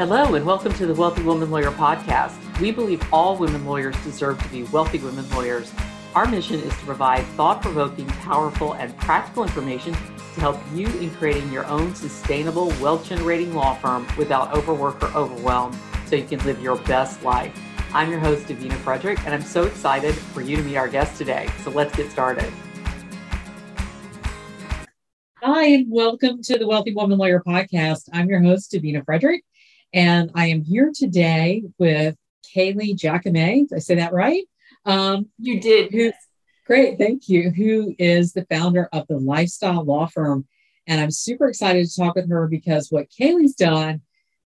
Hello, and welcome to the Wealthy Woman Lawyer podcast. We believe all women lawyers deserve to be wealthy women lawyers. Our mission is to provide thought provoking, powerful, and practical information to help you in creating your own sustainable, wealth generating law firm without overwork or overwhelm so you can live your best life. I'm your host, Davina Frederick, and I'm so excited for you to meet our guest today. So let's get started. Hi, and welcome to the Wealthy Woman Lawyer podcast. I'm your host, Davina Frederick. And I am here today with Kailey Jacomet. Did I say that right? Um, you did. Who, great, thank you. Who is the founder of the Lifestyle Law Firm. And I'm super excited to talk with her because what Kailey's done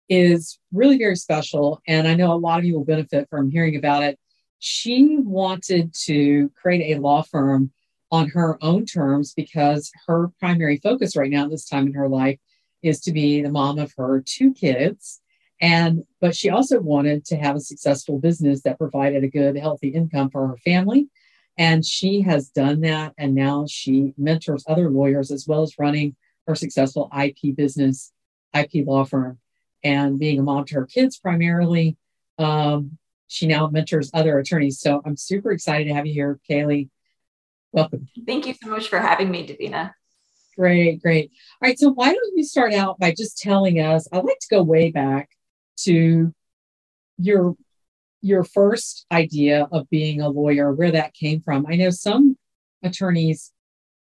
is really very special. And I know a lot of you will benefit from hearing about it. She wanted to create a law firm on her own terms because her primary focus right now, at this time in her life, is to be the mom of her two kids and but she also wanted to have a successful business that provided a good, healthy income for her family. And she has done that. And now she mentors other lawyers as well as running her successful IP business, IP law firm, and being a mom to her kids primarily. Um, she now mentors other attorneys. So I'm super excited to have you here, Kailey. Welcome. Thank you so much for having me, Davina. Great, great. All right. So why don't you start out by just telling us? I'd like to go way back to your your first idea of being a lawyer, where that came from. I know some attorneys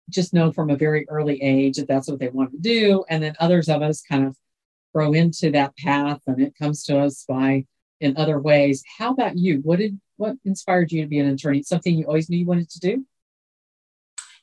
just know from a very early age that that's what they want to do, and then others of us kind of grow into that path, and it comes to us by in other ways. How about you? What did what inspired you to be an attorney? Something you always knew you wanted to do?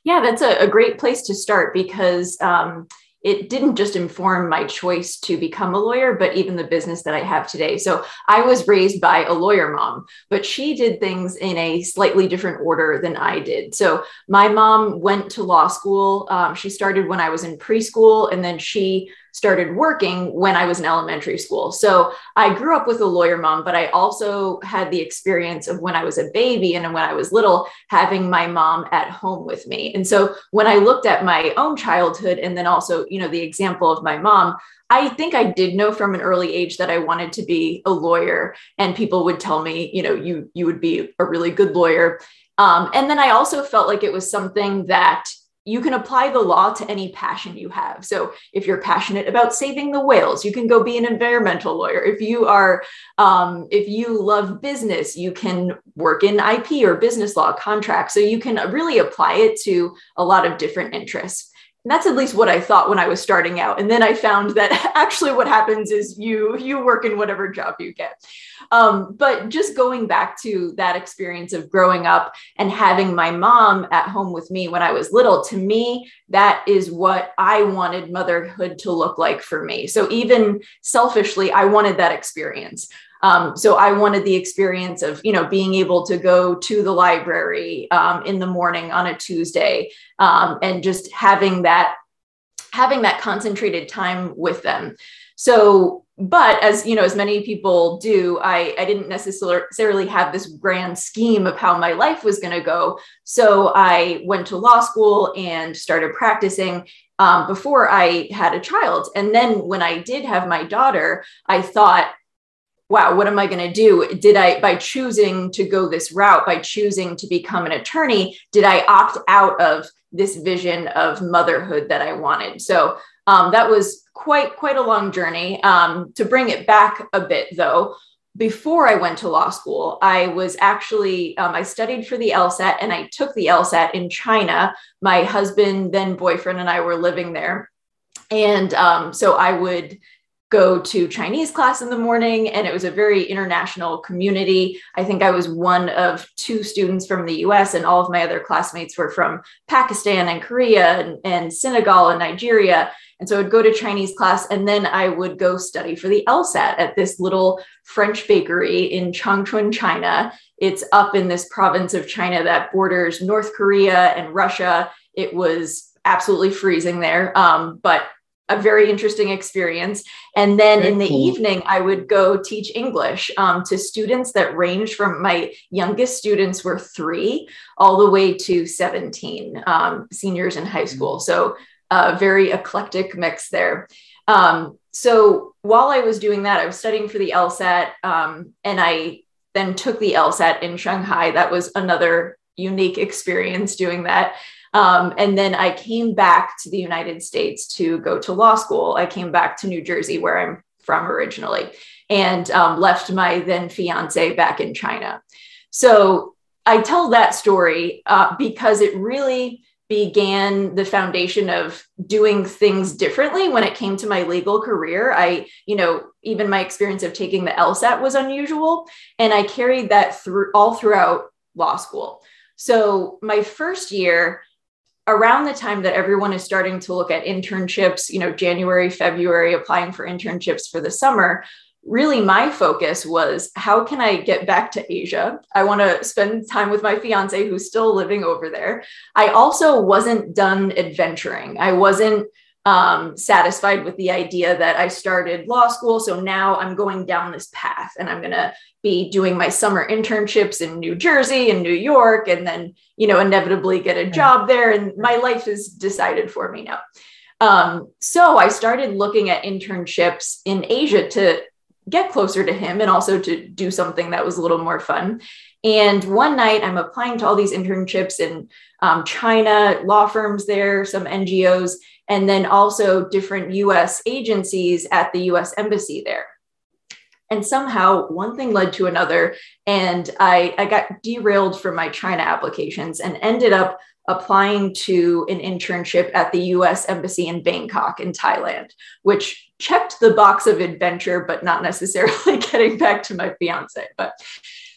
Yeah, that's a, a great place to start because um, it didn't just inform my choice to become a lawyer, but even the business that I have today. So I was raised by a lawyer mom, but she did things in a slightly different order than I did. So my mom went to law school. Um, she started when I was in preschool, and then she started working when I was in elementary school. So I grew up with a lawyer mom, but I also had the experience of when I was a baby and when I was little, having my mom at home with me. And so when I looked at my own childhood and then also, you know, the example of my mom, I think I did know from an early age that I wanted to be a lawyer, and people would tell me, you know, you you would be a really good lawyer. Um, and then I also felt like it was something that you can apply the law to any passion you have. So, if you're passionate about saving the whales, you can go be an environmental lawyer. If you are, um, if you love business, you can work in IP or business law contracts. So, you can really apply it to a lot of different interests that's at least what I thought when I was starting out. And then I found that actually what happens is you you work in whatever job you get. Um, but just going back to that experience of growing up and having my mom at home with me when I was little, to me, that is what I wanted motherhood to look like for me. So even selfishly, I wanted that experience. Um, so I wanted the experience of, you know, being able to go to the library um, in the morning on a Tuesday um, and just having that having that concentrated time with them. So, but as you know, as many people do, I, I didn't necessarily have this grand scheme of how my life was going to go. So I went to law school and started practicing um, before I had a child. And then when I did have my daughter, I thought, wow, what am I going to do? Did I, by choosing to go this route, by choosing to become an attorney, did I opt out of this vision of motherhood that I wanted? So um, that was quite, quite a long journey. Um, to bring it back a bit though, before I went to law school, I was actually, um, I studied for the LSAT and I took the LSAT in China. My husband, then boyfriend, and I were living there. And um, so I would go to Chinese class in the morning, and it was a very international community. I think I was one of two students from the US, and all of my other classmates were from Pakistan and Korea and, and Senegal and Nigeria. And so I'd go to Chinese class, and then I would go study for the LSAT at this little French bakery in Changchun, China. It's up in this province of China that borders North Korea and Russia. It was absolutely freezing there. Um, but a very interesting experience. And then very in the cool. evening, I would go teach English um, to students that ranged from my youngest students were three all the way to 17 um, seniors in high school. So a very eclectic mix there. Um, so while I was doing that, I was studying for the LSAT, um, and I then took the LSAT in Shanghai. That was another unique experience doing that. Um, and then I came back to the United States to go to law school. I came back to New Jersey, where I'm from originally, and um, left my then fiance back in China. So I tell that story uh, because it really began the foundation of doing things differently when it came to my legal career. I, you know, even my experience of taking the LSAT was unusual. And I carried that through all throughout law school. So my first year, around the time that everyone is starting to look at internships, you know, January, February, applying for internships for the summer, really my focus was how can I get back to Asia? I want to spend time with my fiance who's still living over there. I also wasn't done adventuring. I wasn't um, satisfied with the idea that I started law school. So now I'm going down this path and I'm going to be doing my summer internships in New Jersey and New York and then, you know, inevitably get a job there. And my life is decided for me now. Um, so I started looking at internships in Asia to get closer to him and also to do something that was a little more fun. And one night I'm applying to all these internships in um, China, law firms there, some NGOs, and then also different US agencies at the US Embassy there. And somehow one thing led to another, and I, I got derailed from my China applications and ended up applying to an internship at the US Embassy in Bangkok in Thailand, which checked the box of adventure, but not necessarily getting back to my fiance. But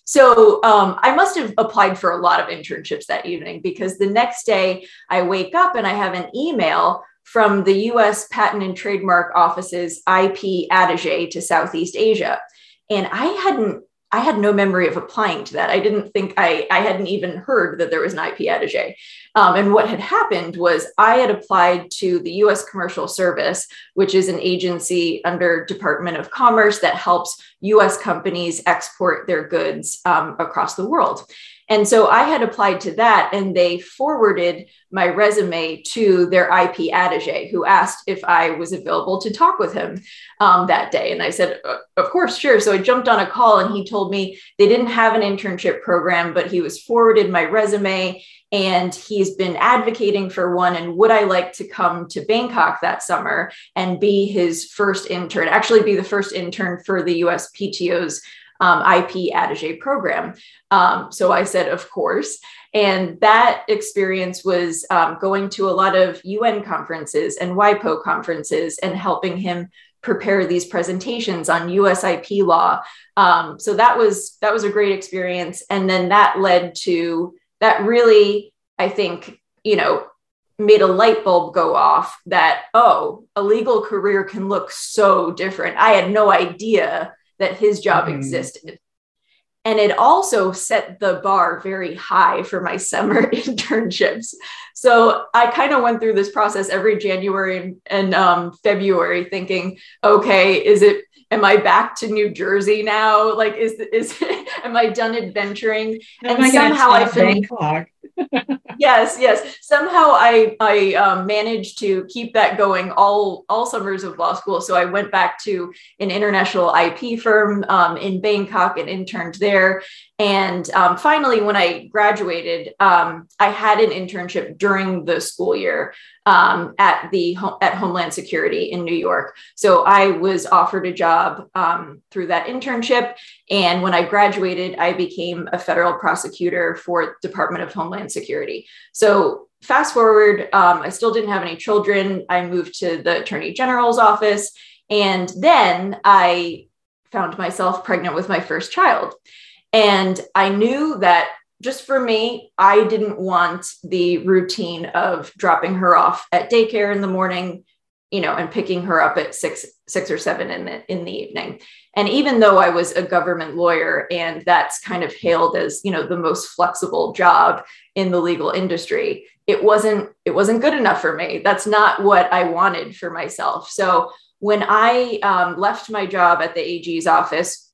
so um, I must have applied for a lot of internships that evening because the next day I wake up and I have an email from the US Patent and Trademark Office's IP attache to Southeast Asia. And I hadn't I had no memory of applying to that. I didn't think I, I hadn't even heard that there was an IP attaché. Um, and what had happened was I had applied to the US Commercial Service, which is an agency under Department of Commerce that helps US companies export their goods um, across the world. And so I had applied to that, and they forwarded my resume to their IP attache, who asked if I was available to talk with him um, that day. And I said, Of course, sure. So I jumped on a call, and he told me they didn't have an internship program, but he was forwarded my resume and he's been advocating for one and would i like to come to bangkok that summer and be his first intern actually be the first intern for the uspto's um, IP attache program. Um, so I said, of course. And that experience was um, going to a lot of UN conferences and WIPO conferences and helping him prepare these presentations on US IP law. Um, so that was that was a great experience. And then that led to that really, I think, you know, made a light bulb go off that, oh, a legal career can look so different. I had no idea that his job mm-hmm. existed. And it also set the bar very high for my summer internships. So I kind of went through this process every January and, and um, February thinking, okay, is it, am I back to New Jersey now? Like, is, is, am I done adventuring? Oh and somehow I finished yes, yes. Somehow I I um, managed to keep that going all all summers of law school. So I went back to an international IP firm um, in Bangkok and interned there. And um, finally, when I graduated, um, I had an internship during the school year um, at the at Homeland Security in New York. So I was offered a job um, through that internship, and when I graduated, I became a federal prosecutor for Department of Homeland Security. So fast forward, um, I still didn't have any children. I moved to the Attorney General's office, and then I found myself pregnant with my first child. And I knew that just for me, I didn't want the routine of dropping her off at daycare in the morning, you know, and picking her up at six, six or seven in the in the evening. And even though I was a government lawyer and that's kind of hailed as, you know, the most flexible job in the legal industry, it wasn't it wasn't good enough for me. That's not what I wanted for myself. So when I um, left my job at the AG's office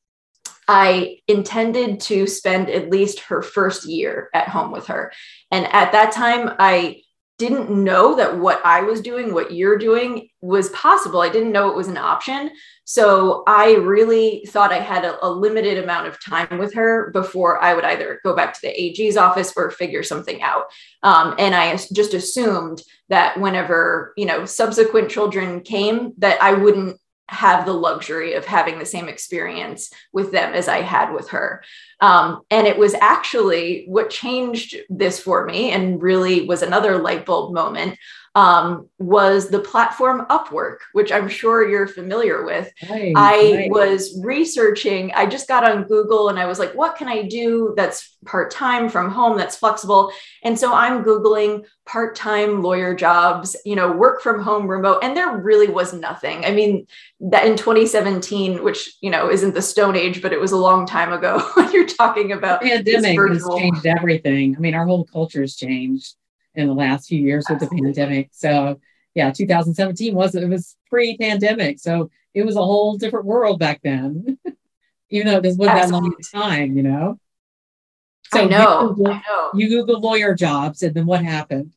I intended to spend at least her first year at home with her. And at that time, I didn't know that what I was doing, what you're doing was possible. I didn't know it was an option. So I really thought I had a, a, limited amount of time with her before I would either go back to the AG's office or figure something out. Um, and I just assumed that whenever, you know, subsequent children came, that I wouldn't have the luxury of having the same experience with them as I had with her. Um, and it was actually what changed this for me and really was another light bulb moment um, was the platform Upwork, which I'm sure you're familiar with. Right, I right. was researching, I just got on Google and I was like, what can I do that's part time from home, that's flexible? And so I'm Googling part time lawyer jobs, you know, work from home, remote, and there really was nothing. I mean, that in 2017, which, you know, isn't the Stone Age, but it was a long time ago when you're talking about the pandemic has changed everything. I mean, our whole culture has changed in the last few years with the pandemic. So yeah, 2017 was it was pre-pandemic, so it was a whole different world back then. Even though this wasn't Absolutely. that long time, you know. So I know, you Googled, I know. You Google lawyer jobs, and then what happened?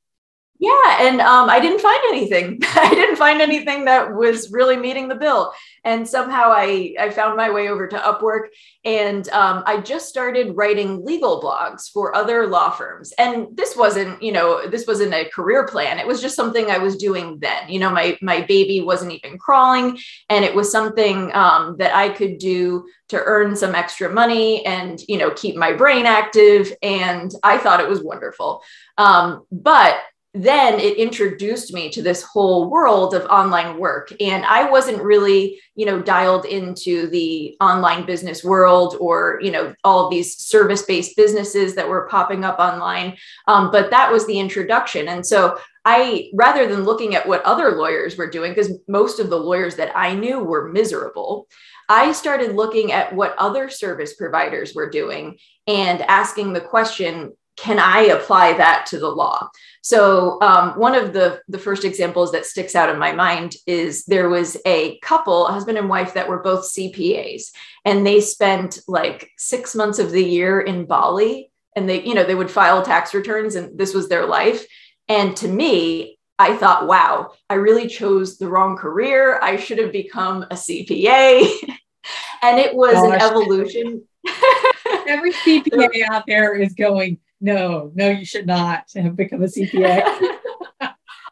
Yeah, and um, I didn't find anything. I didn't find anything that was really meeting the bill. And somehow I, I found my way over to Upwork, and um, I just started writing legal blogs for other law firms. And this wasn't, you know, this wasn't a career plan. It was just something I was doing then. You know, my my baby wasn't even crawling, and it was something um, that I could do to earn some extra money and you know keep my brain active. And I thought it was wonderful. Um, but then it introduced me to this whole world of online work. And i wasn't really you know dialed into the online business world or you know all of these service based businesses that were popping up online. Um, but that was the introduction. And so i rather than looking at what other lawyers were doing because most of the lawyers that i knew were miserable I started looking at what other service providers were doing and asking the question can I apply that to the law? So um, one of the the first examples that sticks out in my mind is there was a couple, a husband and wife, that were both CPAs, and they spent like six months of the year in Bali, and they, you know, they would file tax returns, and this was their life. And to me, I thought, wow, I really chose the wrong career. I should have become a CPA. and it was Gosh. an evolution. Every CPA out there is going, no, no, you should not have become a CPA.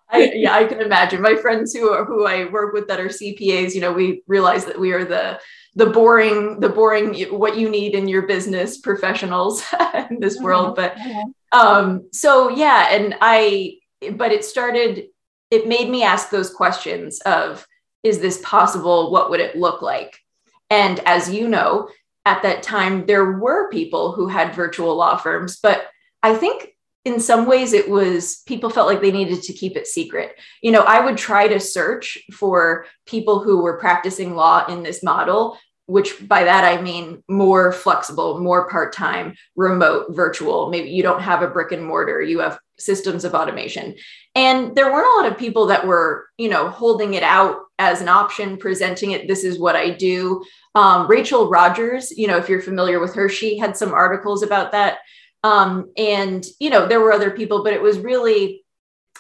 I, yeah, I can imagine. My friends who are, who I work with that are CPAs, you know, we realize that we are the the boring, the boring what you need in your business professionals in this uh-huh, world. But uh-huh. um, so yeah, and I, but it started. It made me ask those questions of, is this possible? What would it look like? And as you know, at that time, there were people who had virtual law firms, but I think in some ways it was people felt like they needed to keep it secret. You know, I would try to search for people who were practicing law in this model, which by that I mean more flexible, more part time, remote, virtual. Maybe you don't have a brick and mortar, you have systems of automation. And there weren't a lot of people that were, you know, holding it out as an option, presenting it. This is what I do. Um, Rachel Rogers, you know, if you're familiar with her, she had some articles about that. Um, and, you know, there were other people, but it was really,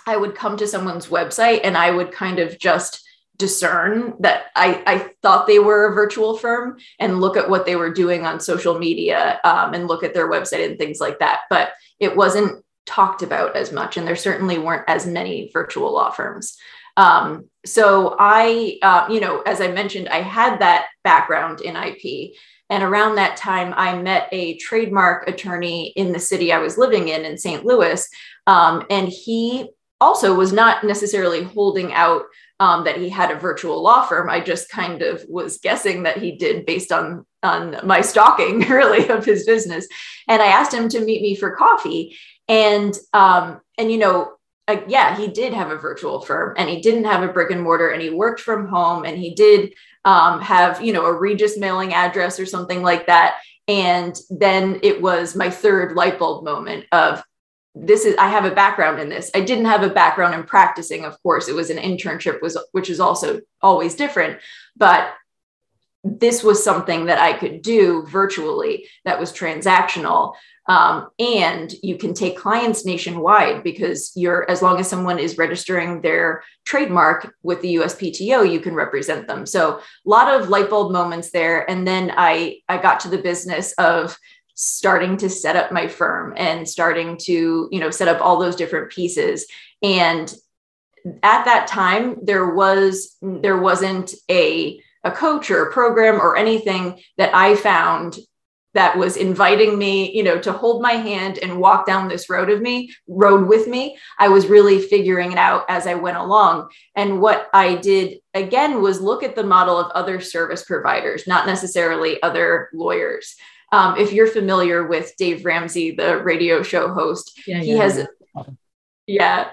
I would come to someone's website and I would kind of just discern that I, I thought they were a virtual firm and look at what they were doing on social media um, and look at their website and things like that. But it wasn't talked about as much. And there certainly weren't as many virtual law firms. Um, so I, uh, you know, as I mentioned, I had that background in IP. And around that time, I met a trademark attorney in the city I was living in, in St. Louis. Um, and he also was not necessarily holding out um, that he had a virtual law firm. I just kind of was guessing that he did based on, on my stalking, really, of his business. And I asked him to meet me for coffee. And, um, and you know, uh, yeah, he did have a virtual firm and he didn't have a brick and mortar and he worked from home and he did um, have, you know, a Regus mailing address or something like that. And then it was my third light bulb moment of this is I have a background in this. I didn't have a background in practicing, of course. It was an internship was which is also always different, but this was something that I could do virtually that was transactional Um, and you can take clients nationwide because you're, as long as someone is registering their trademark with the USPTO, you can represent them. So a lot of light bulb moments there. And then I, I got to the business of starting to set up my firm and starting to, you know, set up all those different pieces. And at that time, there was, there wasn't a, a coach or a program or anything that I found that was inviting me, you know, to hold my hand and walk down this road of me, road with me. I was really figuring it out as I went along. And what I did again was look at the model of other service providers, not necessarily other lawyers. Um, if you're familiar with Dave Ramsey, the radio show host, yeah, he yeah, has, yeah. yeah,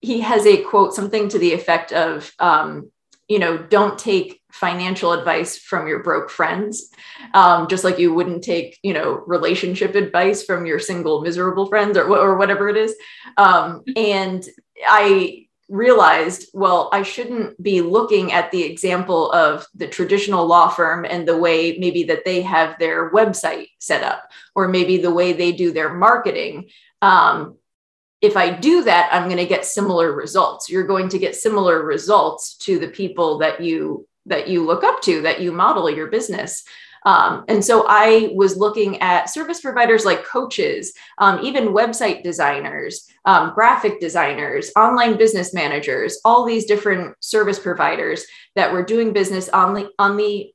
he has a quote, something to the effect of, um, you know, don't take financial advice from your broke friends, um, just like you wouldn't take, you know, relationship advice from your single miserable friends or, or whatever it is. Um, and I realized, well, I shouldn't be looking at the example of the traditional law firm and the way maybe that they have their website set up, or maybe the way they do their marketing. Um, if I do that, I'm going to get similar results. You're going to get similar results to the people that you that you look up to, that you model your business. Um, and so I was looking at service providers like coaches, um, even website designers, um, graphic designers, online business managers, all these different service providers that were doing business on the on the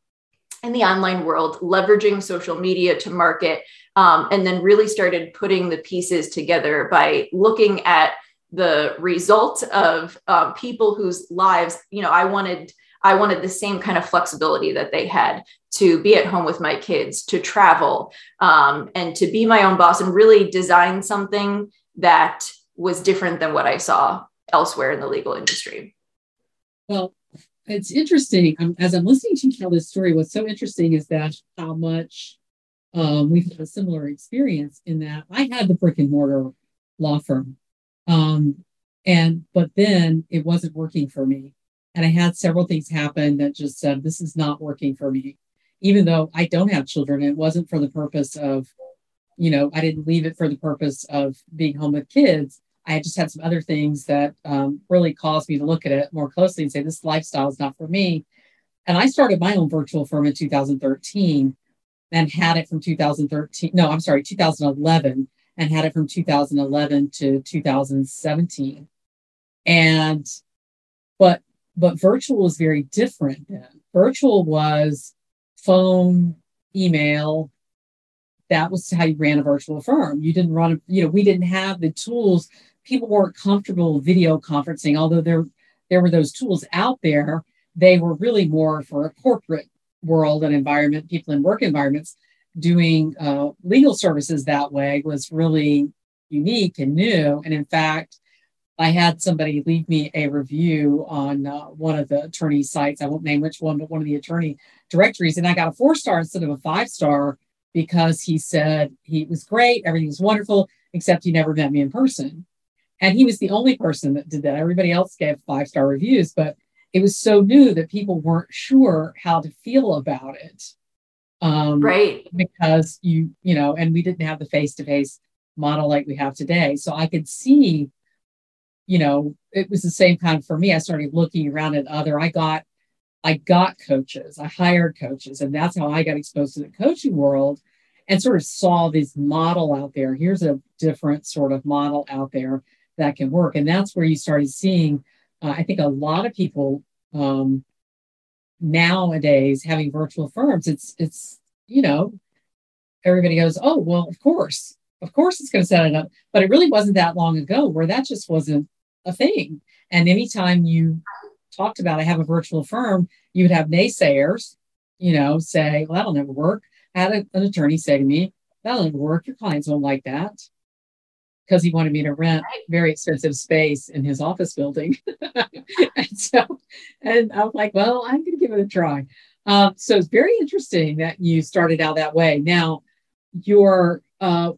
in the online world, leveraging social media to market, um, and then really started putting the pieces together by looking at the result of uh, people whose lives, you know, I wanted I wanted the same kind of flexibility that they had to be at home with my kids, to travel, um, and to be my own boss and really design something that was different than what I saw elsewhere in the legal industry. Well, it's interesting. As I'm listening to you tell this story, what's so interesting is that how much um, we've had a similar experience in that I had the brick and mortar law firm. Um, and but then it wasn't working for me. And I had several things happen that just said, this is not working for me. Even though I don't have children, it wasn't for the purpose of, you know, I didn't leave it for the purpose of being home with kids. I just had some other things that um, really caused me to look at it more closely and say, this lifestyle is not for me. And I started my own virtual firm in 2013 and had it from 2013. No, I'm sorry, 2011, and had it from 2011 to 2017. And, but but virtual was very different then. Virtual was phone, email. That was how you ran a virtual firm. You didn't run, a, you know, we didn't have the tools. People weren't comfortable video conferencing, although there there were those tools out there. They were really more for a corporate world and environment, people in work environments doing uh, legal services that way was really unique and new. And in fact, I had somebody leave me a review on uh, one of the attorney sites. I won't name which one, but one of the attorney directories. And I got a four star instead of a five star because he said he was great, everything was wonderful, except he never met me in person. And he was the only person that did that. Everybody else gave five star reviews, but it was so new that people weren't sure how to feel about it. Um, right. Because you, you know, and we didn't have the face to face model like we have today. So I could see you know, it was the same kind for me. I started looking around at other, I got, I got coaches, I hired coaches, and that's how I got exposed to the coaching world and sort of saw this model out there. Here's a different sort of model out there that can work. And that's where you started seeing, uh, I think a lot of people um, nowadays having virtual firms, it's, it's, you know, everybody goes, oh, well, of course, of course it's going to set it up. But it really wasn't that long ago where that just wasn't a thing. And anytime you talked about I have a virtual firm, you would have naysayers, you know, say, well, that'll never work. I had a, an attorney say to me, that'll never work. Your clients won't like that. Because he wanted me to rent very expensive space in his office building. and so, and I'm like, well, I'm going to give it a try. Um, so it's very interesting that you started out that way. Now, your, uh,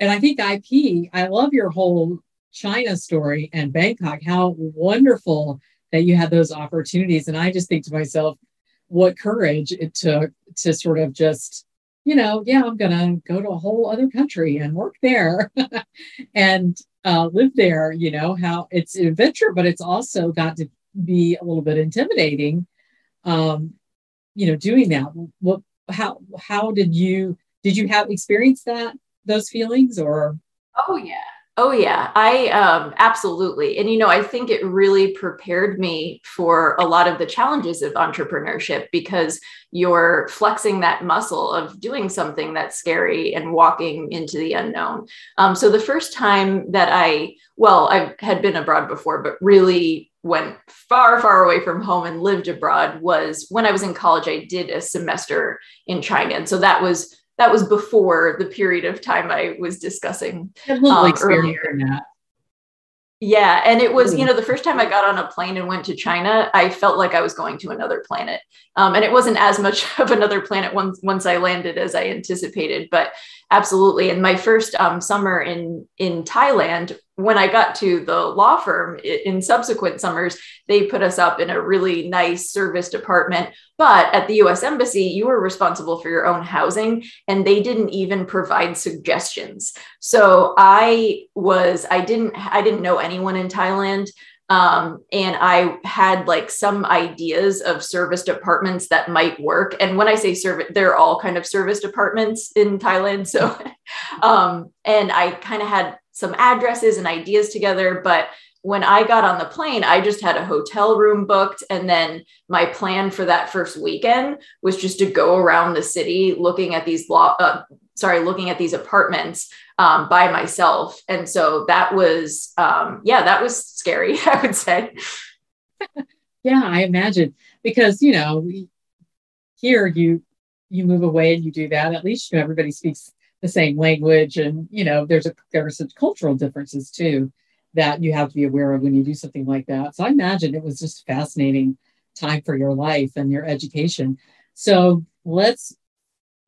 and I think IP, I love your whole China story and Bangkok, how wonderful that you had those opportunities. And I just think to myself, what courage it took to sort of just you know, yeah, I'm going to go to a whole other country and work there and uh, live there. You know, how it's an adventure, but it's also got to be a little bit intimidating. Um, you know, doing that. What, how, how did you, did you have experienced that, those feelings or? Oh, yeah. Oh yeah, I um, absolutely. And you know, I think it really prepared me for a lot of the challenges of entrepreneurship because you're flexing that muscle of doing something that's scary and walking into the unknown. Um, so the first time that I, well, I had been abroad before, but really went far, far away from home and lived abroad was when I was in college. I did a semester in China, and so that was that was before the period of time I was discussing um, earlier. Yeah, and it was, you know, the first time I got on a plane and went to China, I felt like I was going to another planet. Um, and it wasn't as much of another planet once once I landed as I anticipated, but absolutely. And my first um, summer in in Thailand, when I got to the law firm in subsequent summers, they put us up in a really nice service apartment. But at the US Embassy, you were responsible for your own housing, and they didn't even provide suggestions. So I was, I didn't, I didn't know anyone in Thailand. Um, and I had like some ideas of service departments that might work. And when I say service, they're all kind of service departments in Thailand. So, um, and I kind of had some addresses and ideas together. But when I got on the plane, I just had a hotel room booked. And then my plan for that first weekend was just to go around the city looking at these law, uh, sorry, looking at these apartments um, by myself. And so that was, um, yeah, that was scary, I would say. yeah, I imagine because, you know, here you, you move away and you do that. At least you know, everybody speaks the same language and you know there's a there's some cultural differences too that you have to be aware of when you do something like that so i imagine it was just a fascinating time for your life and your education so let's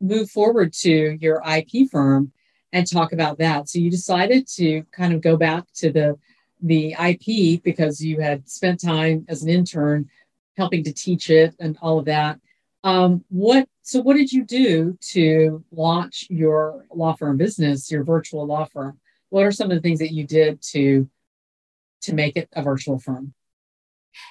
move forward to your ip firm and talk about that so you decided to kind of go back to the the ip because you had spent time as an intern helping to teach it and all of that um, what so what did you do to launch your law firm business, your virtual law firm? What are some of the things that you did to to make it a virtual firm?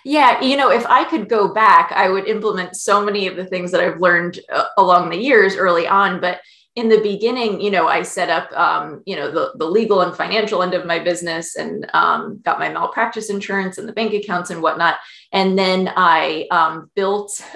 Yeah, you know, if I could go back, I would implement so many of the things that I've learned uh, along the years early on. But in the beginning, you know, I set up, um, you know, the, the legal and financial end of my business and um, got my malpractice insurance and the bank accounts and whatnot. And then I um, built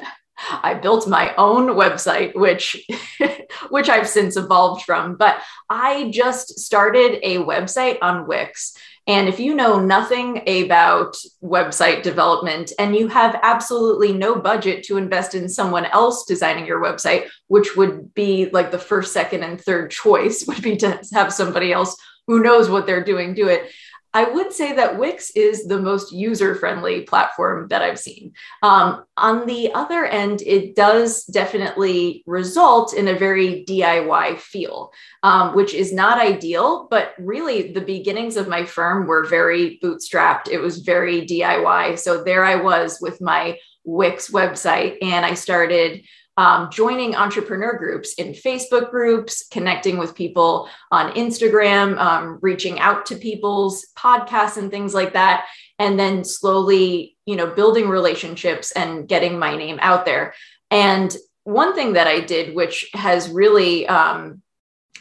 I built my own website, which which I've since evolved from. But I just started a website on Wix. And if you know nothing about website development and you have absolutely no budget to invest in someone else designing your website, which would be like the first, second, and third choice would be to have somebody else who knows what they're doing do it. I would say that Wix is the most user friendly platform that I've seen. Um, on the other end, it does definitely result in a very DIY feel, um, which is not ideal. But really, the beginnings of my firm were very bootstrapped, it was very DIY. So there I was with my Wix website, and I started um, joining entrepreneur groups in Facebook groups, connecting with people on Instagram, um, reaching out to people's podcasts and things like that, and then slowly, you know, building relationships and getting my name out there. And one thing that I did, which has really um,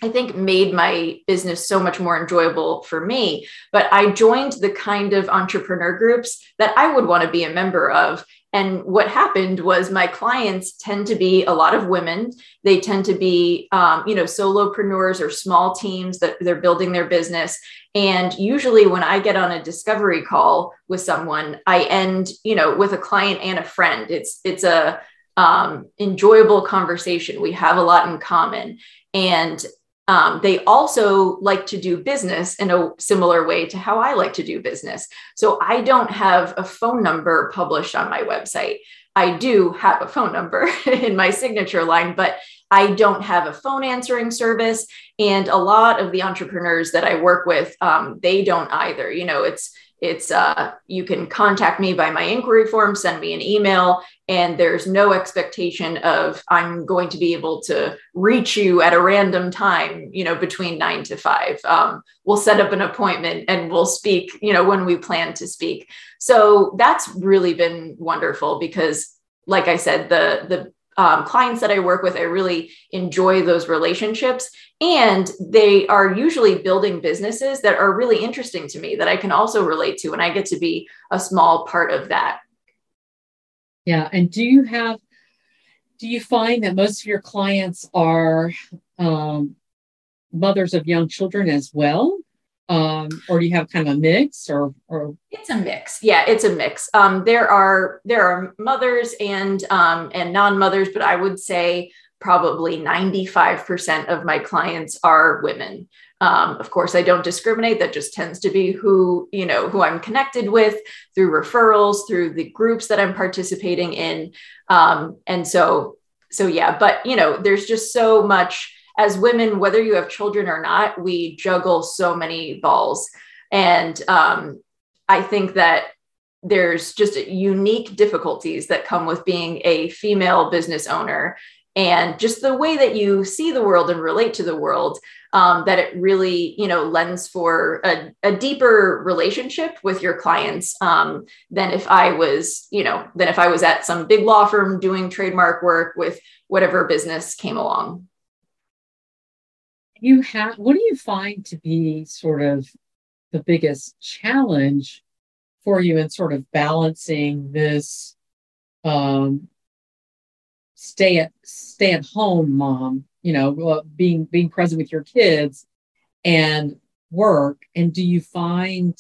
I think made my business so much more enjoyable for me. But I joined the kind of entrepreneur groups that I would want to be a member of. And what happened was my clients tend to be a lot of women. They tend to be, um, you know, solopreneurs or small teams that they're building their business. And usually, when I get on a discovery call with someone, I end, you know, with a client and a friend. It's it's a um, enjoyable conversation. We have a lot in common, and um, they also like to do business in a similar way to how I like to do business. So I don't have a phone number published on my website. I do have a phone number in my signature line, but I don't have a phone answering service. And a lot of the entrepreneurs that I work with, um, they don't either. You know, it's it's uh, you can contact me by my inquiry form, send me an email, and there's no expectation of I'm going to be able to reach you at a random time, you know, between nine to five. Um, we'll set up an appointment and we'll speak, you know, when we plan to speak. So that's really been wonderful because, like I said, the the um, clients that I work with, I really enjoy those relationships. And they are usually building businesses that are really interesting to me that I can also relate to. And I get to be a small part of that. Yeah. And do you have, do you find that most of your clients are um, mothers of young children as well? Um, or do you have kind of a mix or or? It's a mix. Yeah it's a mix. Um, there are there are mothers and um, and non-mothers but i would say probably 95% of my clients are women. Um, of course i don't discriminate. That just tends to be who you know who i'm connected with through referrals through the groups that i'm participating in. Um, and so so yeah but you know there's just so much as women, whether you have children or not, we juggle so many balls. And um, I think that there's just unique difficulties that come with being a female business owner and just the way that you see the world and relate to the world um, that it really you know lends for a, a deeper relationship with your clients um, than if i was you know than if i was at some big law firm doing trademark work with whatever business came along you have what do you find to be sort of the biggest challenge for you in sort of balancing this um, stay at stay at home mom you know being being present with your kids and work? And do you find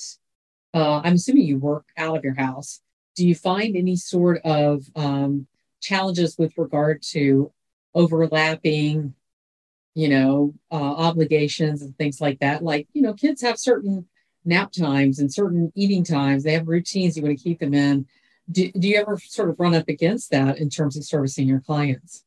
uh, i'm assuming you work out of your house. Do you find any sort of um, challenges with regard to overlapping you know, uh, obligations and things like that. Like, you know, kids have certain nap times and certain eating times. They have routines you want to keep them in. Do, do you ever sort of run up against that in terms of servicing your clients?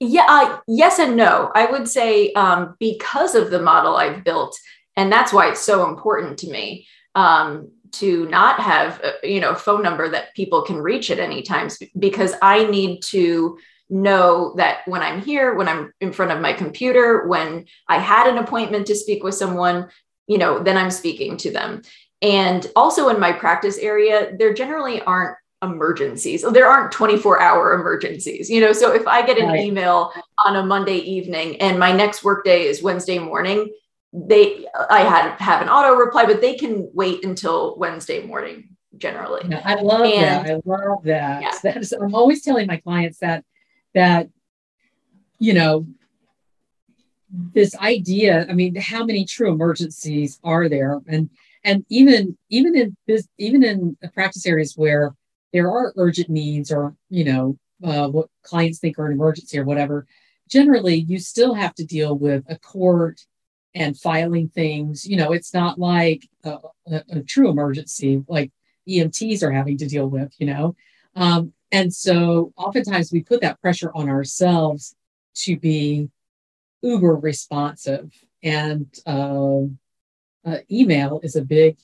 Yeah, uh, yes and no. I would say um, because of the model I've built, and that's why it's so important to me um, to not have a, uh, you know phone number that people can reach at any times because I need to know that when I'm here, when I'm in front of my computer, when I had an appointment to speak with someone, you know, then I'm speaking to them. And also in my practice area, there generally aren't emergencies. There aren't 24 hour emergencies, you know. So if I get an right. email on a Monday evening and my next workday is Wednesday morning, they I had have an auto reply, but they can wait until Wednesday morning generally. Yeah, I love and, that. I love that. Yeah. That is, I'm always telling my clients that that you know this idea i mean how many true emergencies are there? And and even even in this even in practice areas where there are urgent needs or you know uh, what clients think are an emergency or whatever generally you still have to deal with a court and filing things. You know it's not like a, a, a true emergency like emts are having to deal with you know? Um, and so oftentimes we put that pressure on ourselves to be uber responsive. And uh, uh, email is a big,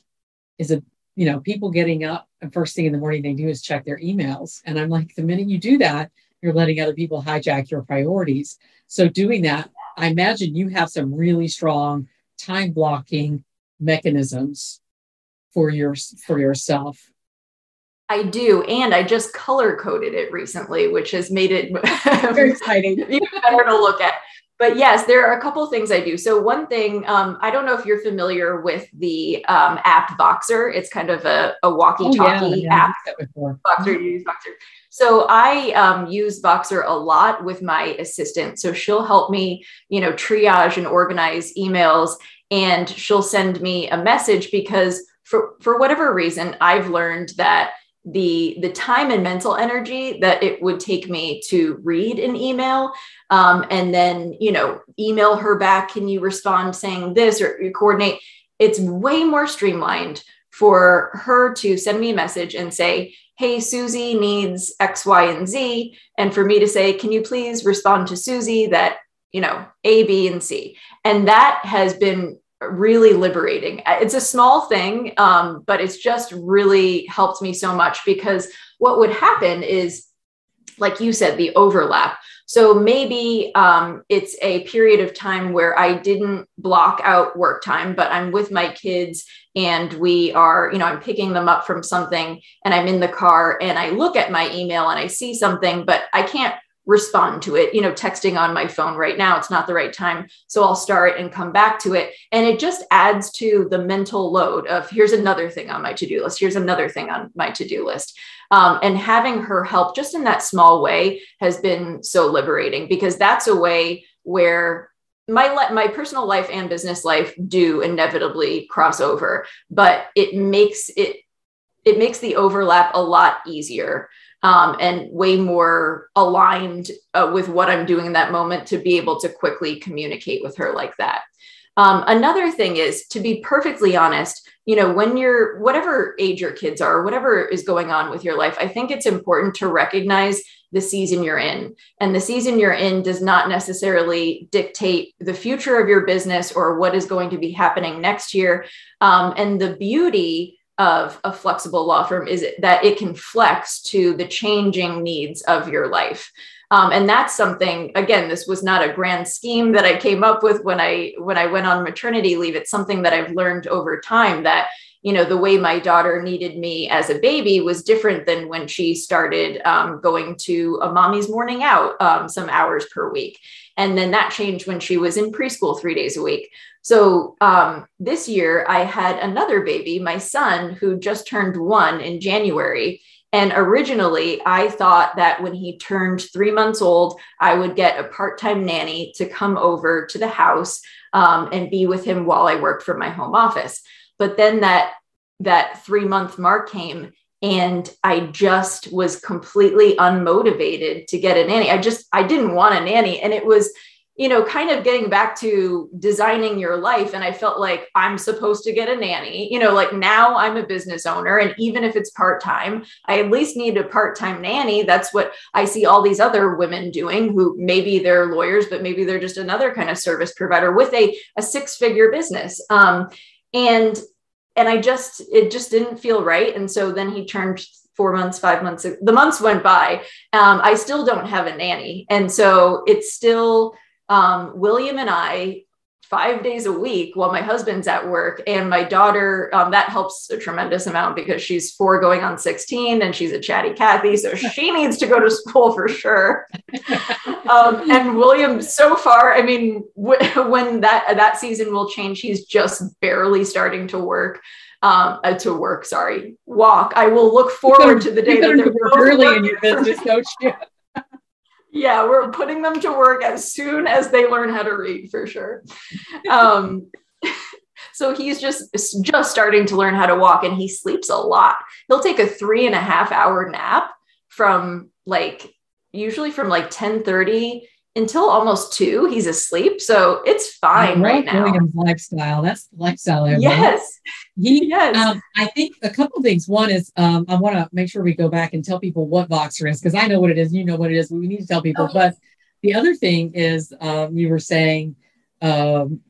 is a, you know, people getting up and first thing in the morning they do is check their emails. And I'm like, the minute you do that, you're letting other people hijack your priorities. So doing that, I imagine you have some really strong time blocking mechanisms for your for yourself I do, and I just color coded it recently, which has made it very exciting, even better to look at. But yes, there are a couple things I do. So one thing, um, I don't know if you're familiar with the um, app Voxer. It's kind of a, a walkie-talkie oh, yeah, app. Voxer, you use Voxer. So I um, use Voxer a lot with my assistant. So she'll help me, you know, triage and organize emails, and she'll send me a message because for for whatever reason, I've learned that the the time and mental energy that it would take me to read an email. Um, and then you know email her back can you respond saying this or coordinate? It's way more streamlined for her to send me a message and say hey susie needs x y and z. And for me to say can you please respond to susie that you know a b and c? And that has been really liberating. It's a small thing, um, but it's just really helped me so much because what would happen is, like you said, the overlap. So maybe um, it's a period of time where I didn't block out work time, but I'm with my kids and we are, you know, I'm picking them up from something and I'm in the car and I look at my email and I see something, but I can't respond to it. You know texting on my phone right now it's not the right time so i'll start and come back to it. And it just adds to the mental load of here's another thing on my to-do list. Here's another thing on my to-do list. Um, and having her help just in that small way has been so liberating because that's a way where my my personal life and business life do inevitably cross over but it makes it it makes the overlap a lot easier um, and way more aligned uh, with what I'm doing in that moment to be able to quickly communicate with her like that. Um, another thing is to be perfectly honest, you know, when you're whatever age your kids are, whatever is going on with your life, I think it's important to recognize the season you're in. And the season you're in does not necessarily dictate the future of your business or what is going to be happening next year. Um, and the beauty of a flexible law firm is that it can flex to the changing needs of your life. Um, and that's something again this was not a grand scheme that i came up with when i when i went on maternity leave it's something that i've learned over time that you know the way my daughter needed me as a baby was different than when she started um, going to a mommy's morning out um, some hours per week and then that changed when she was in preschool three days a week so um, this year, I had another baby, my son, who just turned one in January. And originally, I thought that when he turned three months old, I would get a part time nanny to come over to the house um, and be with him while I worked from my home office. But then that that three month mark came and i just was completely unmotivated to get a nanny i just i didn't want a nanny and it was you know, kind of getting back to designing your life. And I felt like I'm supposed to get a nanny. You know, like now I'm a business owner. And even if it's part time, I at least need a part time nanny. That's what I see all these other women doing who maybe they're lawyers, but maybe they're just another kind of service provider with a, a six figure business. Um, and and I just, it just didn't feel right. And so then he turned four months, five months, the months went by. Um, I still don't have a nanny. And so it's still, um, William and I five days a week while my husband's at work and my daughter um, that helps a tremendous amount because she's four going on 16 and she's a chatty cathy so she needs to go to school for sure. Um, and william so far i mean w- when that that season will change he's just barely starting to work um, uh, to work sorry walk. I will look forward to the day that they're early in your business don't you yeah, we're putting them to work as soon as they learn how to read for sure. Um, so he's just just starting to learn how to walk and he sleeps a lot. He'll take a three and a half hour nap from like usually from like 10 30 until almost two, he's asleep. So it's fine right now. William's lifestyle. That's the lifestyle. Everybody. Yes. He, yes. Um, I think a couple things. One is um, I want to make sure we go back and tell people what Voxer is because I know what it is. You know what it is. We need to tell people. Oh, yes. But the other thing is um, you were saying um,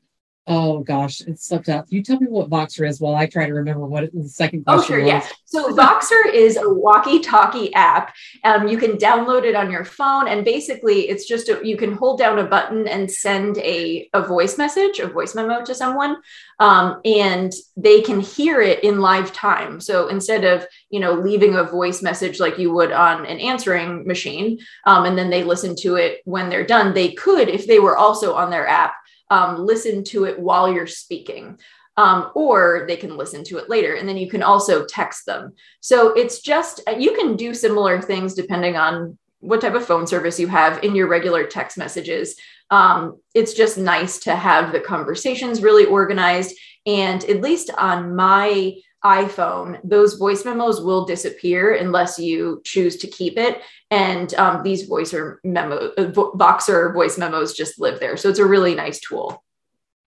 Oh gosh, it slipped out. You tell me what Voxer is while I try to remember what the second question. Oh sure, was. yeah. So Voxer is a walkie-talkie app. Um, you can download it on your phone, and basically, it's just a, you can hold down a button and send a a voice message, a voice memo to someone, um, and they can hear it in live time. So instead of you know leaving a voice message like you would on an answering machine, um, and then they listen to it when they're done, they could if they were also on their app um, listen to it while you're speaking. Um, or they can listen to it later. And then you can also text them. So it's just, uh, you can do similar things depending on what type of phone service you have in your regular text messages. Um, it's just nice to have the conversations really organized. And at least on my iPhone, those voice memos will disappear unless you choose to keep it. And um, these voice or memo, uh, Voxer voice memos just live there. So it's a really nice tool.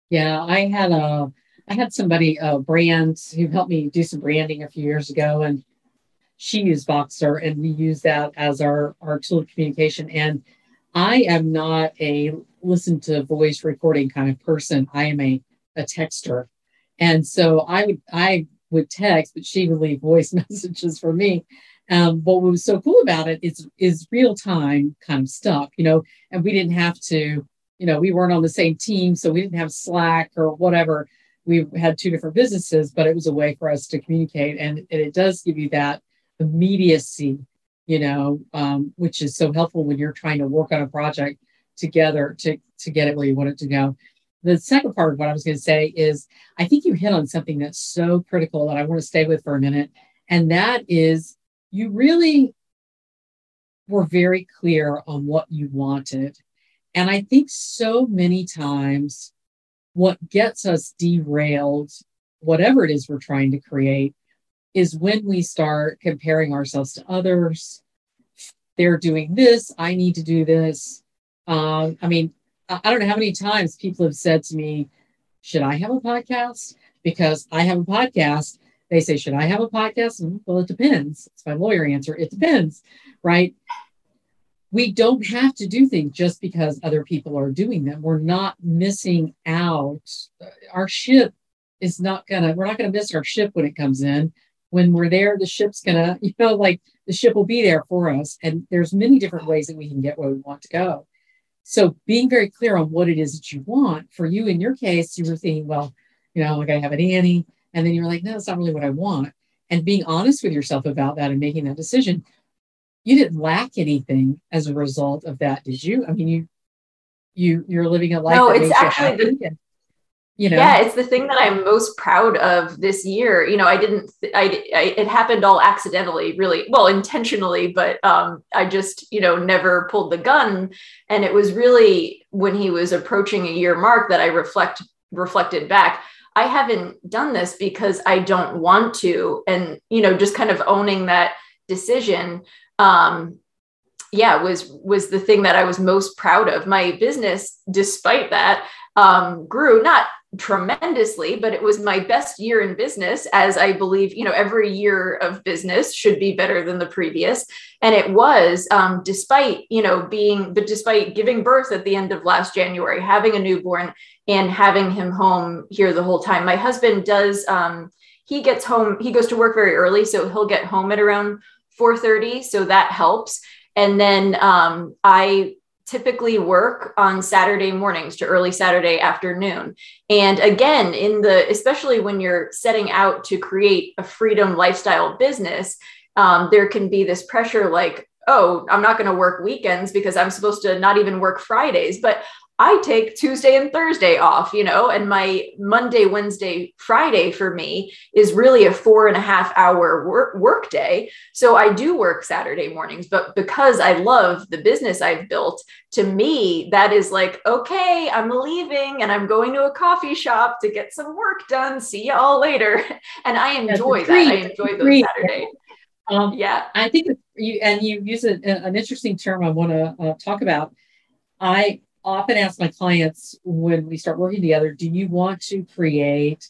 Yeah, I had a, I had somebody, a brand who helped me do some branding a few years ago, and she used Voxer, and we use that as our our tool of communication. And I am not a listen to voice recording kind of person. I am a a texter. And so I would I would text, but she would leave voice messages for me. Um, what was so cool about it is is real time kind of stuff, you know, and we didn't have to, you know, we weren't on the same team, so we didn't have Slack or whatever. We had two different businesses, but it was a way for us to communicate, and, and it does give you that immediacy, you know, um, which is so helpful when you're trying to work on a project together to to get it where you want it to go. The second part of what I was going to say is I think you hit on something that's so critical that I want to stay with for a minute, and that is you really were very clear on what you wanted. And I think so many times what gets us derailed, whatever it is we're trying to create, is when we start comparing ourselves to others. They're doing this, I need to do this. Um, I mean, I don't know how many times people have said to me, Should I have a podcast? Because I have a podcast they say, Should I have a podcast? Well, it depends. It's my lawyer answer. It depends, right? We don't have to do things just because other people are doing them. We're not missing out. Our ship is not gonna, we're not gonna miss our ship when it comes in. When we're there, the ship's gonna, you know, like the ship will be there for us. And there's many different ways that we can get where we want to go. So being very clear on what it is that you want. For you in your case, you were thinking, well, you know, like I have a nanny, and then you're like, no, that's not really what I want. And being honest with yourself about that and making that decision, you didn't lack anything as a result of that, did you? I mean, you you you're living a life. No, it's actually the, you know yeah it's the thing that i'm most proud of this year you know i didn't I, I, it happened all accidentally really well intentionally but um i just you know never pulled the gun and it was really when he was approaching a year mark that i reflect reflected back I haven't done this because I don't want to. And, you know, just kind of owning that decision. Um, yeah, was was the thing that I was most proud of. My business, despite that, um, grew not tremendously, but it was my best year in business, as I believe, you know, every year of business should be better than the previous. And it was, um, despite, you know, being, but despite giving birth at the end of last January, having a newborn and having him home here the whole time. My husband does, um, he gets home, he goes to work very early, so he'll get home at around 4.30, so that helps. And then um, I typically work on Saturday mornings to early Saturday afternoon. And again, in the especially when you're setting out to create a freedom lifestyle business, um, there can be this pressure like, oh, I'm not going to work weekends because I'm supposed to not even work Fridays. But I take Tuesday and Thursday off, you know, and my Monday, Wednesday, Friday for me is really a four and a half hour work, work day. So I do work Saturday mornings, but because I love the business I've built, to me, that is like, okay, I'm leaving and I'm going to a coffee shop to get some work done. See you all later. And I enjoy that. I enjoy those Saturdays. Um, yeah. I think you, and you use a, an interesting term I want to uh, talk about. I often ask my clients when we start working together, do you want to create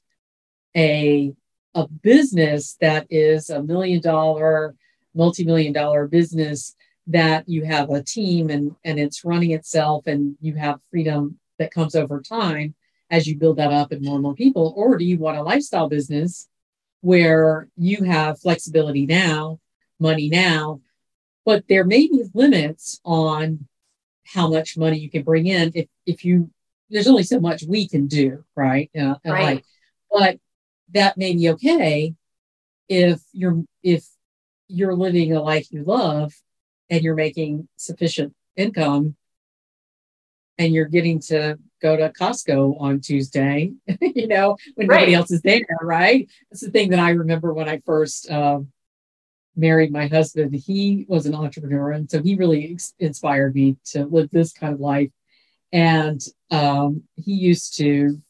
a a business that is a million dollar, multi-million dollar business that you have a team and and it's running itself and you have freedom that comes over time as you build that up and more and more people? Or do you want a lifestyle business where you have flexibility now money now but there may be limits on how much money you can bring in if if you there's only so much we can do right uh, right but that may be okay if you're if you're living a life you love and you're making sufficient income and you're getting to go to Costco on Tuesday, you know, when right. nobody else is there, right? That's the thing that I remember when I first um, married my husband, he was an entrepreneur. And so he really inspired me to live this kind of life. And um, he used to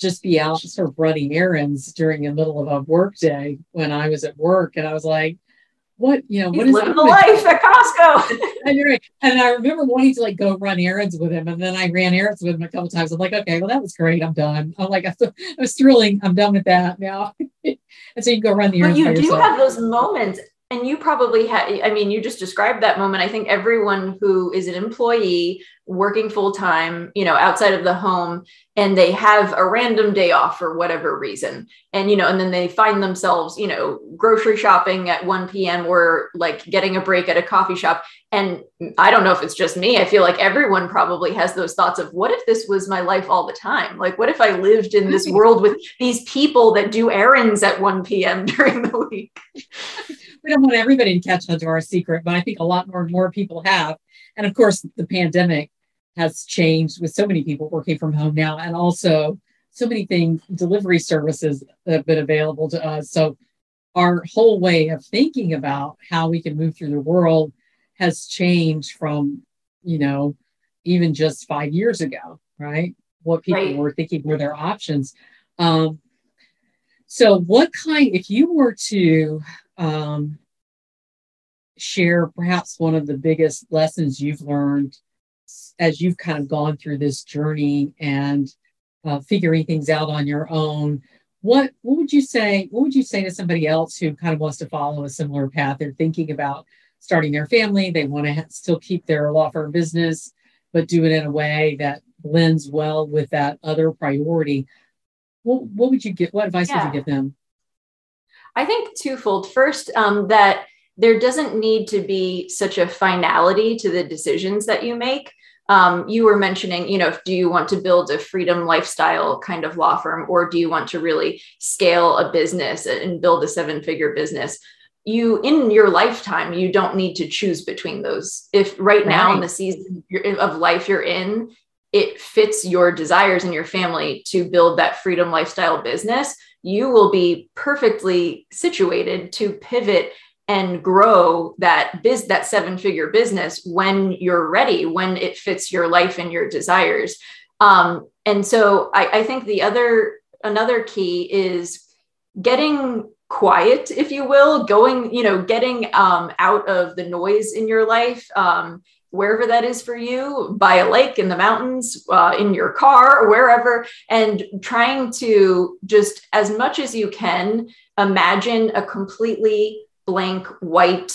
just be out sort of running errands during the middle of a work day when I was at work. And I was like, what, you know, what He's is living the life at Costco? and, right, and I remember wanting to like go run errands with him. And then I ran errands with him a couple times. I'm like, okay, well, that was great. I'm done. I'm like, I, was thrilling. I'm done with that now. and so you go run the errands. But you do yourself. have those moments. And you probably had, I mean, you just described that moment. I think everyone who is an employee working full time, you know, outside of the home, and they have a random day off for whatever reason. And, you know, and then they find themselves, you know, grocery shopping at 1 p.m. or like getting a break at a coffee shop. And I don't know if it's just me. I feel like everyone probably has those thoughts of what if this was my life all the time? Like, what if I lived in this world with these people that do errands at 1 p.m. during the week? we don't want everybody to catch on to our secret, but I think a lot more and more people have. And of course, the pandemic has changed with so many people working from home now, and also so many things, delivery services that have been available to us. So our whole way of thinking about how we can move through the world has changed from, you know, even just five years ago, right? What people right. were thinking were their options. Um, so, what kind, if you were to um, share perhaps one of the biggest lessons you've learned as you've kind of gone through this journey and uh, figuring things out on your own. What what would you say what would you say to somebody else who kind of wants to follow a similar path? They're thinking about starting their family. They want to ha- still keep their law firm business but do it in a way that blends well with that other priority. What, what would you give what advice yeah. would you give them i think twofold first um, that there doesn't need to be such a finality to the decisions that you make um, you were mentioning, you know, do you want to build a freedom lifestyle kind of law firm, or do you want to really scale a business and build a seven figure business? You, in your lifetime, you don't need to choose between those. If right, right. now in the season of life you're in, it fits your desires and your family to build that freedom lifestyle business, you will be perfectly situated to pivot and grow that biz that seven figure business when you're ready when it fits your life and your desires. Um, and so I, I think the other another key is getting quiet if you will going you know getting um, out of the noise in your life um, wherever that is for you by a lake in the mountains uh, in your car wherever and trying to just as much as you can imagine a completely blank white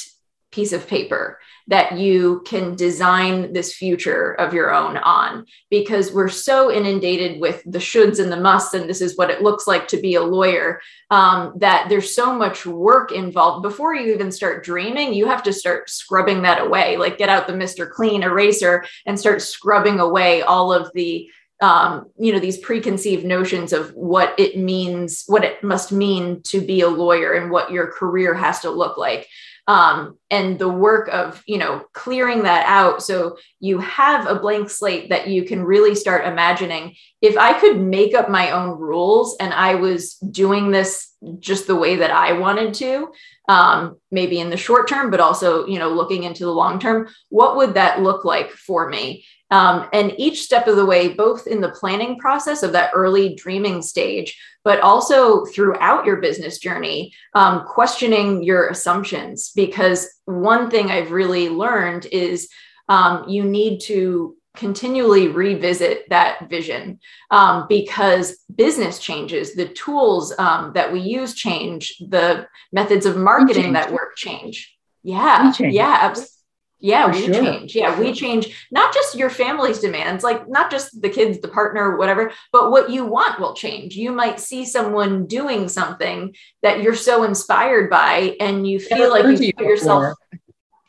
piece of paper that you can design this future of your own on because we're so inundated with the shoulds and the musts and this is what it looks like to be a lawyer um, that there's so much work involved. Before you even start dreaming you have to start scrubbing that away like get out the mr clean eraser and start scrubbing away all of the um, you know these preconceived notions of what it means what it must mean to be a lawyer and what your career has to look like um, and the work of you know clearing that out. So you have a blank slate that you can really start imagining. If i could make up my own rules and i was doing this just the way that i wanted to um, maybe in the short term but also you know looking into the long term what would that look like for me? Um, and each step of the way, both in the planning process of that early dreaming stage, but also throughout your business journey, um, questioning your assumptions. Because one thing I've really learned is um, you need to continually revisit that vision um, because business changes, the tools um, that we use change, the methods of marketing that work change. Yeah, yeah, absolutely yeah, we sure. change. Yeah, we change not just your family's demands, like not just the kids, the partner, whatever, but what you want will change. You might see someone doing something that you're so inspired by, and you feel like you put yourself.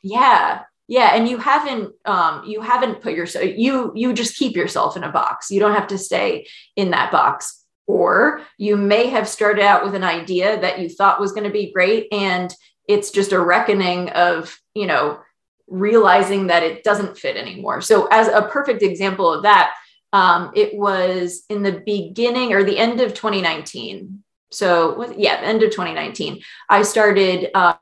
Yeah, yeah, and you haven't um, you haven't put yourself you you just keep yourself in a box. You don't have to stay in that box. Or you may have started out with an idea that you thought was going to be great, and it's just a reckoning of you know realizing that it doesn't fit anymore. So, as a perfect example of that, um, it was in the beginning or the end of 2019. So, yeah, end of 2019, I started uh,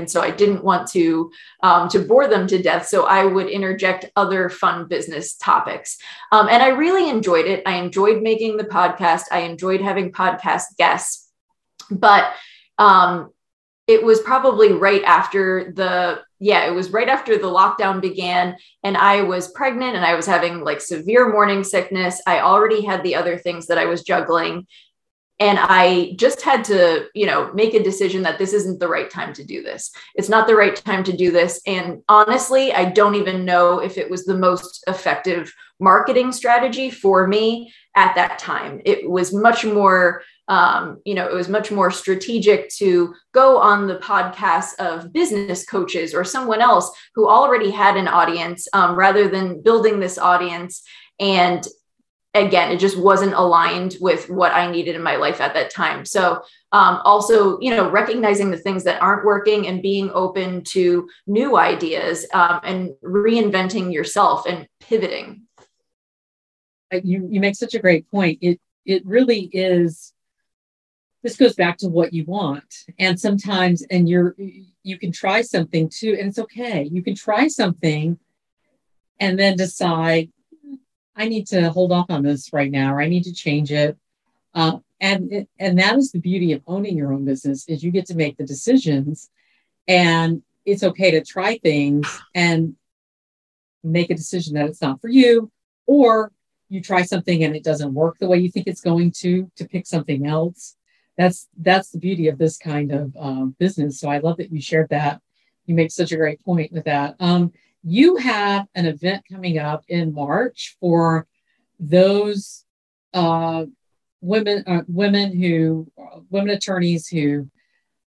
and so I didn't want to um, to bore them to death. So I would interject other fun business topics, um, and I really enjoyed it. I enjoyed making the podcast. I enjoyed having podcast guests, but um, it was probably right after the yeah it was right after the lockdown began and i was pregnant and i was having like severe morning sickness i already had the other things that i was juggling and i just had to you know make a decision that this isn't the right time to do this. It's not the right time to do this. And honestly i don't even know if it was the most effective marketing strategy for me at that time. It was much more um, you know, it was much more strategic to go on the podcasts of business coaches or someone else who already had an audience um, rather than building this audience. And again, it just wasn't aligned with what I needed in my life at that time. So, um, also, you know, recognizing the things that aren't working and being open to new ideas um, and reinventing yourself and pivoting. You, you make such a great point. It, it really is this goes back to what you want and sometimes and you're you can try something too and it's okay you can try something and then decide i need to hold off on this right now or i need to change it uh, and and that is the beauty of owning your own business is you get to make the decisions and it's okay to try things and make a decision that it's not for you or you try something and it doesn't work the way you think it's going to to pick something else that's that's the beauty of this kind of um, business. So I love that you shared that. You make such a great point with that. Um, you have an event coming up in March for those uh, women uh, women who uh, women attorneys who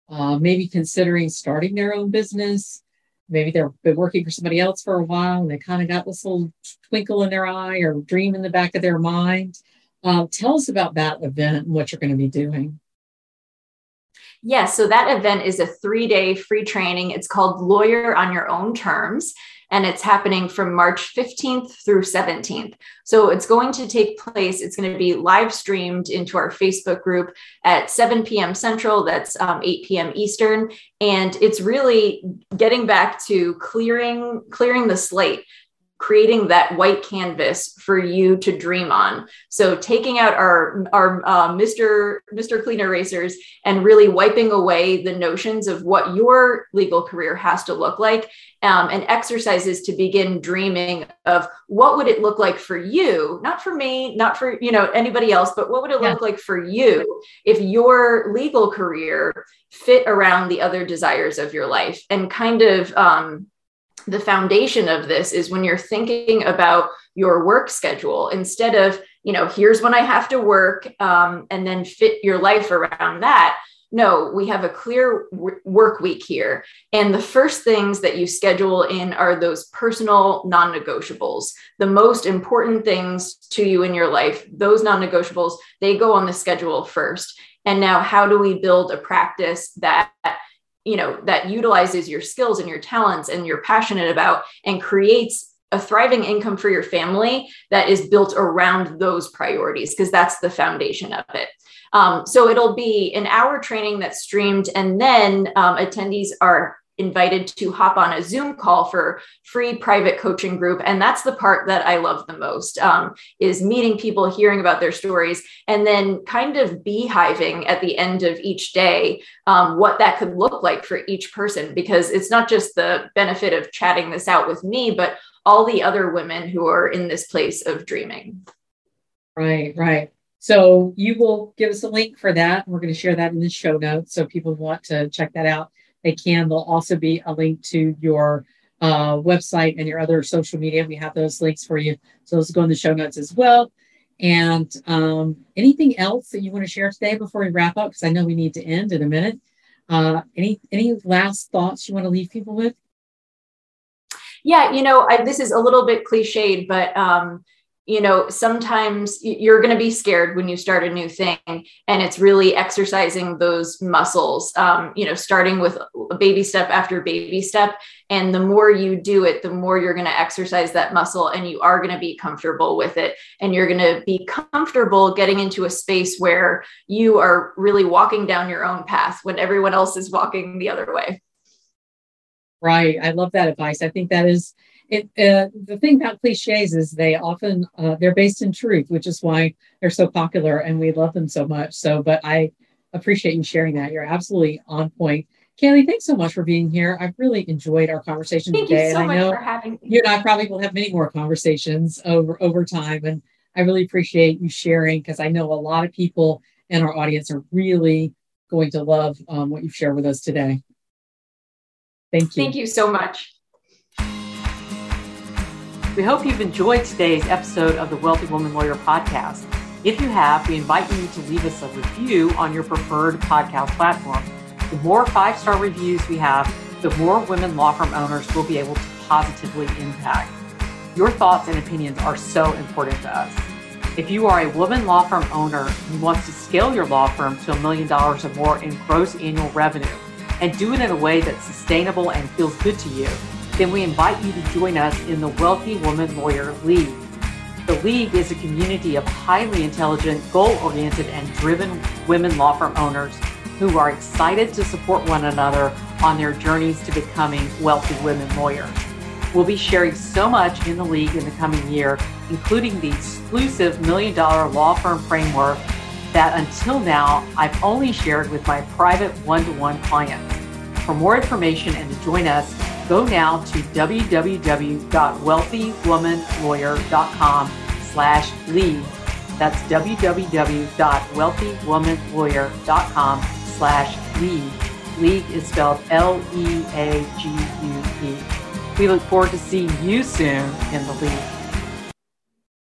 uh, may be considering starting their own business. Maybe they've been working for somebody else for a while and they kind of got this little twinkle in their eye or dream in the back of their mind. Uh, tell us about that event and what you're going to be doing. Yes. so that event is a three day free training. It's called Lawyer on Your Own Terms, and it's happening from March 15th through 17th. So it's going to take place, it's going to be live streamed into our Facebook group at 7 p.m. Central, that's um, 8 p.m. Eastern. And it's really getting back to clearing clearing the slate creating that white canvas for you to dream on. So taking out our our uh, Mr. Mr. Clean Erasers and really wiping away the notions of what your legal career has to look like, um, and exercises to begin dreaming of what would it look like for you, not for me, not for you know anybody else, but what would it yeah. look like for you if your legal career fit around the other desires of your life and kind of um, the foundation of this is when you're thinking about your work schedule instead of you know here's when i have to work um, and then fit your life around that. No we have a clear w- work week here. And the first things that you schedule in are those personal non-negotiables the most important things to you in your life. Those non-negotiables they go on the schedule first. And now how do we build a practice that you know that utilizes your skills and your talents and you're passionate about and creates a thriving income for your family that is built around those priorities because that's the foundation of it. Um, so it'll be an hour training that's streamed and then um, attendees are invited to hop on a Zoom call for free private coaching group. And that's the part that I love the most um, is meeting people, hearing about their stories, and then kind of beehiving at the end of each day um, what that could look like for each person. Because it's not just the benefit of chatting this out with me, but all the other women who are in this place of dreaming. Right, right. So you will give us a link for that. We're going to share that in the show notes so people want to check that out they can. There'll also be a link to your uh, website and your other social media. We have those links for you. So those go in the show notes as well. And um, anything else that you want to share today before we wrap up? Because I know we need to end in a minute. Uh, any any last thoughts you want to leave people with? Yeah, you know, I, this is a little bit cliched, but um, you know sometimes you're going to be scared when you start a new thing and it's really exercising those muscles um, you know starting with a baby step after baby step. And the more you do it the more you're going to exercise that muscle and you are going to be comfortable with it. And you're going to be comfortable getting into a space where you are really walking down your own path when everyone else is walking the other way. Right. I love that advice. I think that is it, uh, the thing about cliches is they often uh, they're based in truth, which is why they're so popular and we love them so much. So, but I appreciate you sharing that. You're absolutely on point. Kailey, thanks so much for being here. I've really enjoyed our conversation Thank today. you so and I much know for having me. You and I probably will have many more conversations over over time. And I really appreciate you sharing because I know a lot of people in our audience are really going to love um, what you've shared with us today. Thank you. Thank you so much. We hope you've enjoyed today's episode of the Wealthy Woman Lawyer podcast. If you have, we invite you to leave us a review on your preferred podcast platform. The more five star reviews we have, the more women law firm owners will be able to positively impact. Your thoughts and opinions are so important to us. If you are a woman law firm owner who wants to scale your law firm to a million dollars or more in gross annual revenue and do it in a way that's sustainable and feels good to you, then we invite you to join us in the Wealthy Woman Lawyer League. The League is a community of highly intelligent, goal oriented, and driven women law firm owners who are excited to support one another on their journeys to becoming wealthy women lawyers. We'll be sharing so much in the League in the coming year, including the exclusive million dollar law firm framework that until now I've only shared with my private one to one clients. For more information and to join us, go now to www.wealthywomanlawyer.com slash league. That's www.wealthywomanlawyer.com slash league. League is spelled L-E-A-G-U-E. We look forward to seeing you soon in the league.